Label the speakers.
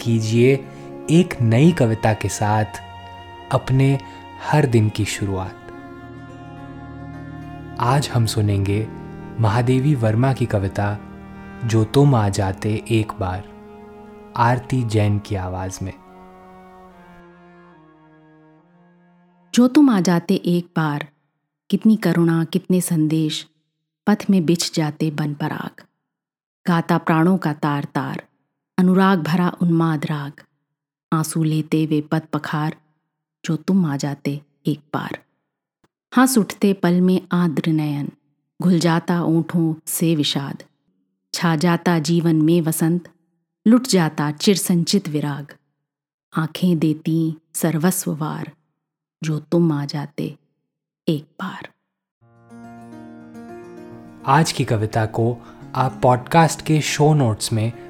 Speaker 1: कीजिए एक नई कविता के साथ अपने हर दिन की शुरुआत। आज हम सुनेंगे महादेवी वर्मा की कविता, जो तुम आ जाते एक बार आरती जैन की आवाज़ में।
Speaker 2: जो तुम आ जाते एक बार, कितनी करुणा, कितने संदेश, पथ में बिछ जाते बन पराग। गाता प्राणों का तार तार अनुराग भरा उन्माद राग। आँसू लेते वे पद पखार, जो तुम आ जाते एक बार हंस उठते पल में आद्र नयन, घुल जाता ऊँटों से विषाद। छा जाता जीवन में वसंत, लुट जाता चिर संचित विराग। आँखें देती सर्वस्ववार जो तुम आ जाते एक बार
Speaker 1: आज की कविता को आप पॉडकास्ट के शो नोट्स में